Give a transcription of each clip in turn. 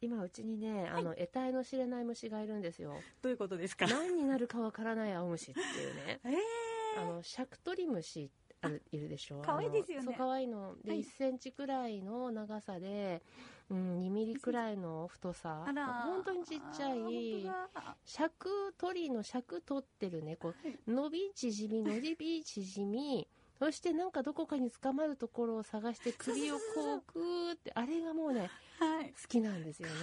今うちにねあの、得体の知れない虫がいるんですよ。どういうことですか？何になるかわからない青虫っていうね。えあのシャクトリムシあるいるでしょ？可愛いですよね。そう可愛いの。で、はい。1センチくらいの長さで、うん、2ミリくらいの太さ。本当にちっちゃいあー本当だ。尺鳥の尺取ってるね。こう伸び縮み伸び縮み。そしてなんかどこかに捕まるところを探して首をこうグーって。あれがもうねはい。好きなんですよね。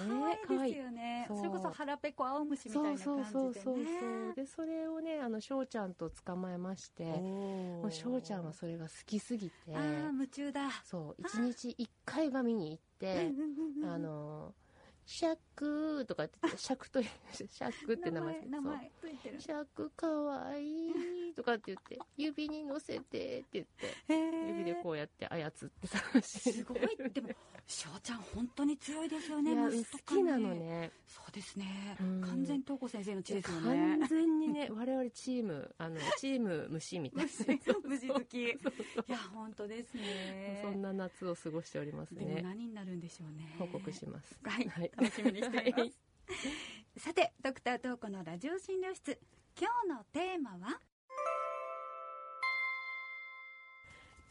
可愛いですよね。それこそ腹ペコ青虫みたそいうなそう感じでそうそうそうねでそれをねあの翔ちゃんと捕まえましてももう翔ちゃんはそれが好きすぎて。あー夢中だ。そう。一日一回は見に行ってあのシャックとかってシャクというシャックって名前名前ついてる。シャクかわいいとかって言って指に乗せてって言って指でこうやって操って楽しんですごい。でも 翔ちゃん本当に強いですよね好きなのね。そうですね。うん。完全東子先生の血ですよね。完全にね我々チームあの チーム虫みたいな。虫虫好き。いや本当ですね。そんな夏を過ごしておりますね。何になるんでしょうね。報告します。はい、はい。楽しみにしています、はい。さてドクタートーコのラジオ診療室。今日のテーマは？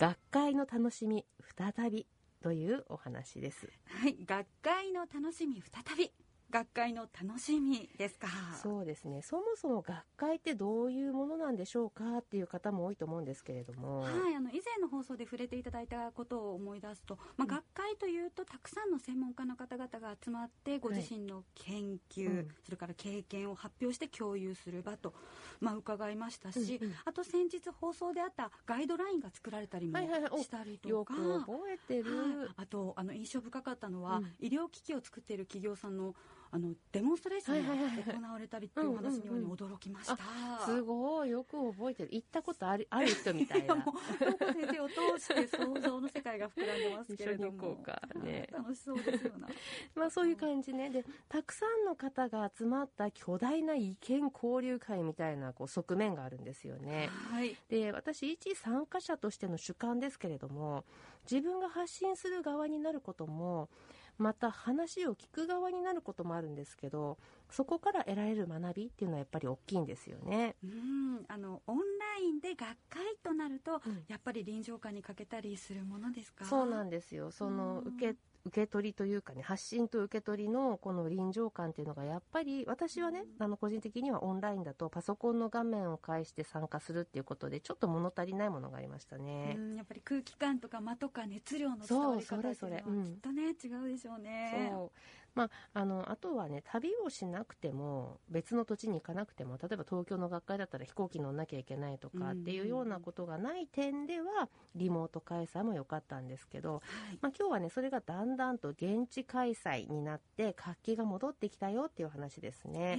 学会の楽しみ再びというお話です。はい学会の楽しみ再び。学会の楽しみですか？そうですね。そもそも学会ってどういうものなんでしょうかっていう方も多いと思うんですけれども、はい、あの以前の放送で触れていただいたことを思い出すと、まあ、うん。学会というとたくさんの専門家の方々が集まってご自身の研究、うん。それから経験を発表して共有する場と、まあ、伺いましたし、うんうん。あと先日放送であったガイドラインが作られたりもはいはいはい。おしたりとよか。く覚えてる、はい、あとあの印象深かったのは、うん。医療機器を作っている企業さんのあのデモンストレーションが行われたりっていうお話のように驚きました。すごい。よく覚えてる。行ったことある ある人みたいな。もう先生を通して想像の世界が膨らんでますけれども。ね。楽しそうですよな まあそういう感じね。でたくさんの方が集まった巨大な意見交流会みたいなこう側面があるんですよね。はい。で私一参加者としての主観ですけれども自分が発信する側になることもまた話を聞く側になることもあるんですけどそこから得られる学びっていうのはやっぱり大きいんですよね。うん。あのオンラインで学会となると、うん。やっぱり臨場感に欠けたりするものですか？そうなんですよ。そのうん。受け受け取りというかね発信と受け取りのこの臨場感っていうのがやっぱり私はねあの個人的にはオンラインだとパソコンの画面を介して参加するっていうことでちょっと物足りないものがありましたね。うん。やっぱり空気感とか間とか熱量の伝わり方っていうのはそうそれそれ。うん。きっとね、違うでしょうね。そうまあ、あのあとはね旅をしなくても別の土地に行かなくても例えば東京の学会だったら飛行機乗んなきゃいけないとかっていうようなことがない点ではリモート開催も良かったんですけど、はい。まあ、今日はねそれがだんだんと現地開催になって活気が戻ってきたよっていう話ですね。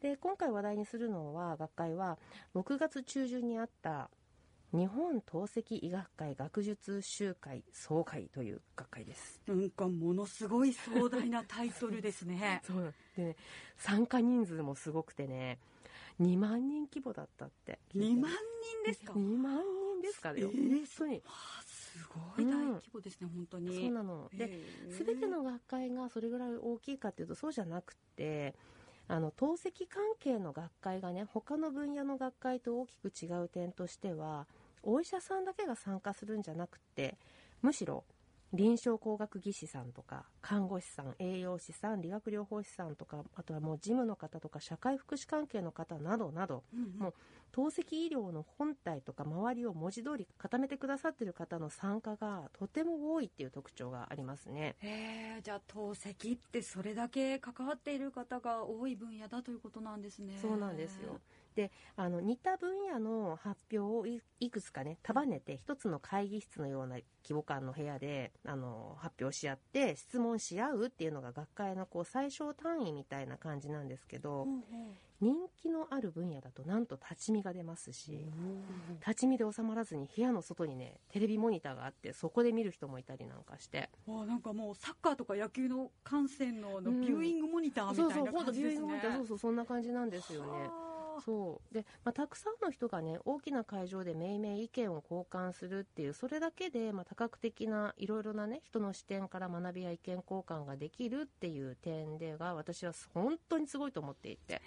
で今回話題にするのは学会は6月中旬にあった日本透析医学会学術集会総会という学会です。なんかものすごい壮大なタイトルですね。そう。でね参加人数もすごくてね2万人規模だったって2万人ですか？2万人ですからよ、えー本当に。すごい大規模ですね、本当に。そうなの。で全ての学会がそれぐらい大きいかっていうとそうじゃなくてあの透析関係の学会がね他の分野の学会と大きく違う点としてはお医者さんだけが参加するんじゃなくてむしろ臨床工学技師さんとか看護師さん栄養士さん理学療法士さんとかあとはもう事務の方とか社会福祉関係の方などなどうんうんもう透析医療の本体とか周りを文字通り固めてくださっている方の参加がとても多いっていう特徴がありますね。へえじゃあ透析ってそれだけ関わっている方が多い分野だということなんですねそうなんですよ。であの似た分野の発表をいいくつかね束ねて一つの会議室のような規模感の部屋であの発表し合って質問し合うっていうのが学会のこう最小単位みたいな感じなんですけど、ほうほう人気のある分野だとなんと立ち見が出ますし、立ち見で収まらずに部屋の外にねテレビモニターがあってそこで見る人もいたりなんかして。わあなんかもうサッカーとか野球の観戦のビューイングモニターみそうたいな感じですね。ングモニターそうそうそんな感じなんですよね。はあそう。で、まあ、たくさんの人がね大きな会場で命名意見を交換するっていうそれだけで、まあ、多角的ないろいろなね人の視点から学びや意見交換ができるっていう点では私は本当にすごいと思っていて。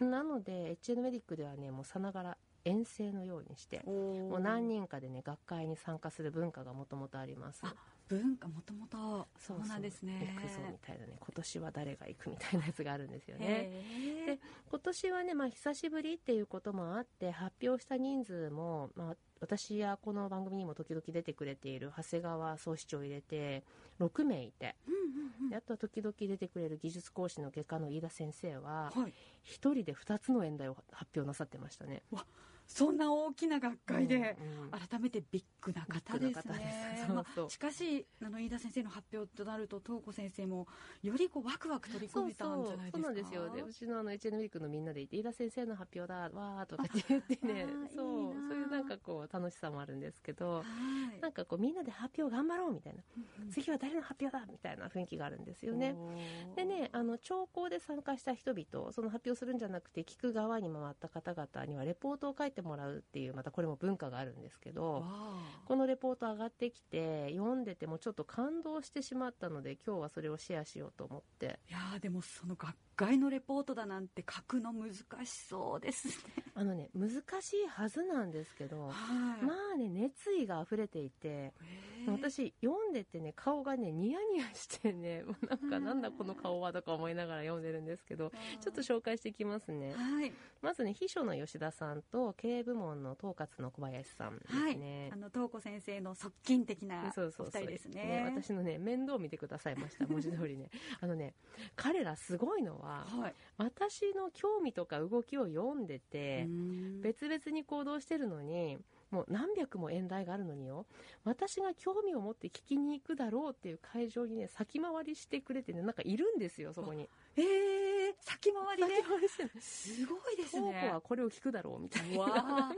なので HN メディックではねもうさながら遠征のようにしてもう何人かでね学会に参加する文化がもともとあります文化もともとそう。なんですね。行くぞみたいなね今年は誰が行くみたいなやつがあるんですよね。で今年はね、まあ、久しぶりっていうこともあって発表した人数も、まあ、私やこの番組にも時々出てくれている長谷川総市長を入れて6名いて、うんうんうん、あとは時々出てくれる技術講師の外科の飯田先生は、はい。1人で2つの演題を発表なさってましたね。そんな大きな学会で、改めてビッグな方ですね。しかしあの飯田先生の発表となると東子先生もよりこうワクワク取り込めたんじゃないですか？そうなんですよ。でうちのあの HN ウィークのみんなでいて飯田先生の発表だわーとかって言ってね。そう そう。いうなんかこう楽しさもあるんですけどはい。なんかこうみんなで発表頑張ろうみたいな。次は誰の発表だみたいな雰囲気があるんですよね。でね、あの聴講で参加した人々その発表するんじゃなくて聞く側に回った方々にはレポートを書いてもらうっていうまたこれも文化があるんですけどこのレポート上がってきて読んでてもちょっと感動してしまったので今日はそれをシェアしようと思って。いやーでもその学会のレポートだなんて書くの難しそうですね。あのね難しいはずなんですけどはい。まあね熱意が溢れていて私読んでてね顔がねニヤニヤしてね もうなんかなんだこの顔はとか思いながら読んでるんですけどちょっと紹介していきますね。はい、まずね秘書の吉田さんと経営部門の統括の小林さんですはい。ね、あの東子先生の側近的なそうそうそう。お二人ですね。私のね面倒を見てくださいました文字通りね。あのね彼らすごいのははい。私の興味とか動きを読んでて、うん。別々に行動してるのにもう何百も演題があるのによ。私が興味を持って聞きに行くだろうっていう会場にね先回りしてくれてねなんかいるんですよそこに。えー、先回り先で回りしてるすごいですトーねクはこれを聞くだろうみたいな。わ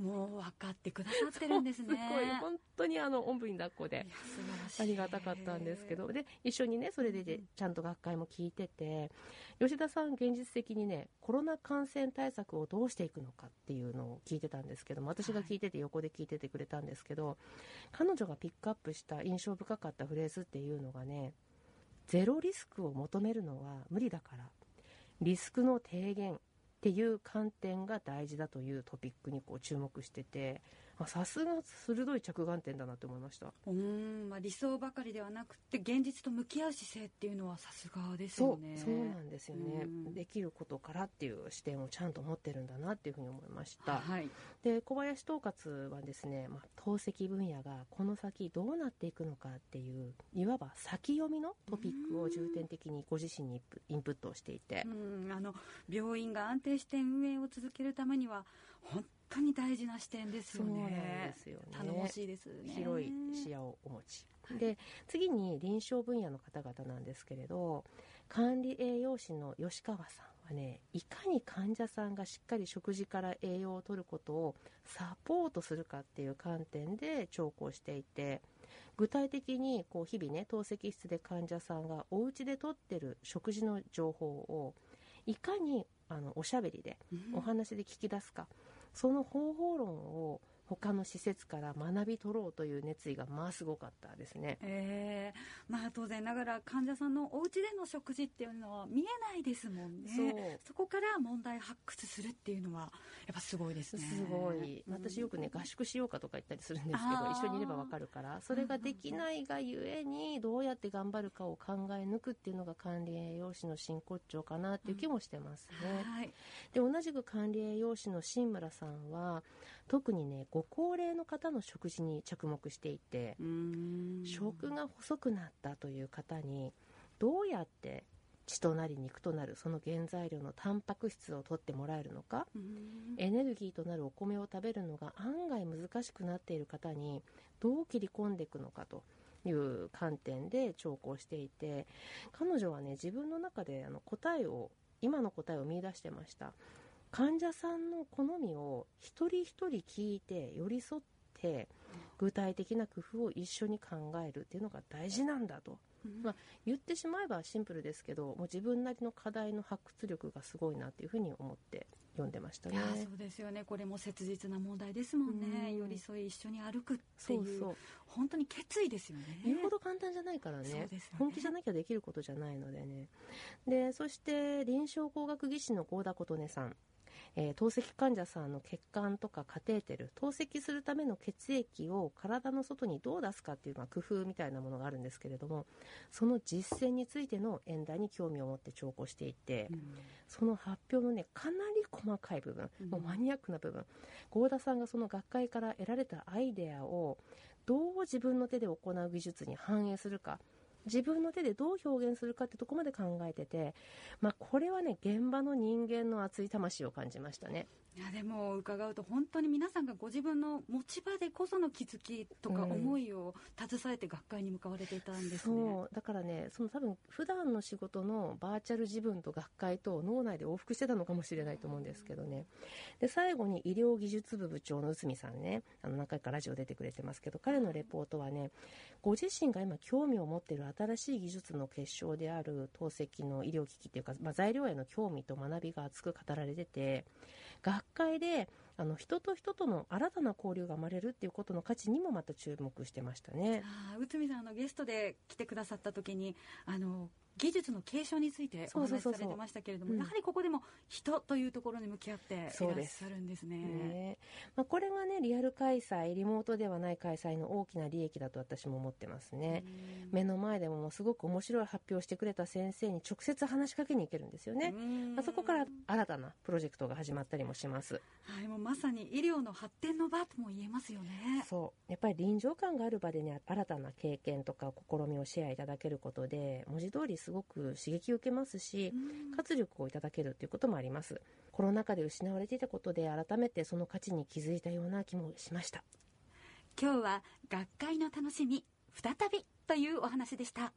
もう分かってくださってるんですね。すごい。本当にあのおんぶに抱っこでありがたかったんですけどで一緒にねそれでちゃんと学会も聞いてて吉田さん現実的にねコロナ感染対策をどうしていくのかっていうのを聞いてたんですけども私が聞いてて横で聞いててくれたんですけど、彼女がピックアップした印象深かったフレーズっていうのがねゼロリスクを求めるのは無理だから。リスクの低減っていう観点が大事だというトピックにこう注目しててあさすが鋭い着眼点だなって思いました。うーん、まあ、理想ばかりではなくて現実と向き合う姿勢っていうのはさすがですよね。そうなんですよね、うん。できることからっていう視点をちゃんと持ってるんだなっていうふうに思いました、はい。で小林統括はですね、まあ、透析分野がこの先どうなっていくのかっていういわば先読みのトピックを重点的にご自身にインプインプットをしていて、うんあの病院が安定して運営を続けるためには本当に大事な視点ですよそうなんねですよね。頼もしいですね。広い視野をお持ち。で次に臨床分野の方々なんですけれど管理栄養士の吉川さんはねいかに患者さんがしっかり食事から栄養を取ることをサポートするかっていう観点で聴講していて具体的にこう日々ね透析室で患者さんがお家でとってる食事の情報をいかにあのおしゃべりでうん。お話で聞き出すか、その方法論を他の施設から学び取ろうという熱意がまあすごかったですね。えー。まあ当然ながら患者さんのお家での食事っていうのは見えないですもんね。そう。こから問題発掘するっていうのはやっぱすごいですね。すごい。私よくね合宿しようかとか言ったりするんですけど一緒にいればわかるからそれができないがゆえにどうやって頑張るかを考え抜くっていうのが管理栄養士の真骨頂かなっていう気もしてますね。はい。で同じく管理栄養士の新村さんは特にねご高齢の方の食事に着目していて食が細くなったという方にどうやって血となり肉となるその原材料のタンパク質を取ってもらえるのかエネルギーとなるお米を食べるのが案外難しくなっている方にどう切り込んでいくのかという観点で聴講していて彼女はね自分の中であの答えを今の答えを見出してました患者さんの好みを一人一人聞いて寄り添って具体的な工夫を一緒に考えるっていうのが大事なんだと。うん。まあ言ってしまえばシンプルですけどもう自分なりの課題の発掘力がすごいなっていうふうに思って読んでましたね。そうですよね。これも切実な問題ですもんね、寄り添い一緒に歩くっていうそう本当に決意ですよね。言うほど簡単じゃないからね、ね、本気じゃなきゃできることじゃないのでね。でそして臨床工学技師の幸田琴音さんえー、透析患者さんの血管とかカテーテル透析するための血液を体の外にどう出すかっていう、まあ、工夫みたいなものがあるんですけれどもその実践についての演題に興味を持って聴講していて、うん、その発表のねかなり細かい部分、もうマニアックな部分合田さんがその学会から得られたアイデアをどう自分の手で行う技術に反映するか自分の手でどう表現するかってとこまで考えてて、まあ、これはね現場の人間の熱い魂を感じましたね。いやでも伺うと本当に皆さんがご自分の持ち場でこその気づきとか思いを携えて学会に向かわれていたんですね、うん、だからねその多分普段の仕事のバーチャル自分と学会と脳内で往復してたのかもしれないと思うんですけどね。で最後に医療技術部部長の内海さんねあの何回かラジオ出てくれてますけど彼のレポートはねご自身が今興味を持っている新しい技術の結晶である透析の医療機器っていうか、まあ、材料への興味と学びが熱く語られてて学会であの人と人との新たな交流が生まれるっていうことの価値にもまた注目してましたね。あ内海さんのゲストで来てくださった時にあの技術の継承についてお話しされてましたけれども、やはりここでも人というところに向き合っていらっしゃるんですね。すねまあ、これがね、リアル開催、リモートではない開催の大きな利益だと私も思ってますね。目の前でもすごく面白い発表してくれた先生に直接話しかけに行けるんですよね。まあ、そこから新たなプロジェクトが始まったりもします。はい、もうまさに医療の発展の場とも言えますよね。そう。やっぱり臨場感がある場でね、新たな経験とか試みをシェアいただけることで、文字通りすごく刺激を受けますし、活力をいただけるということもあります。コロナ禍で失われていたことで改めてその価値に気づいたような気もしました。今日は学会の楽しみ再びというお話でした。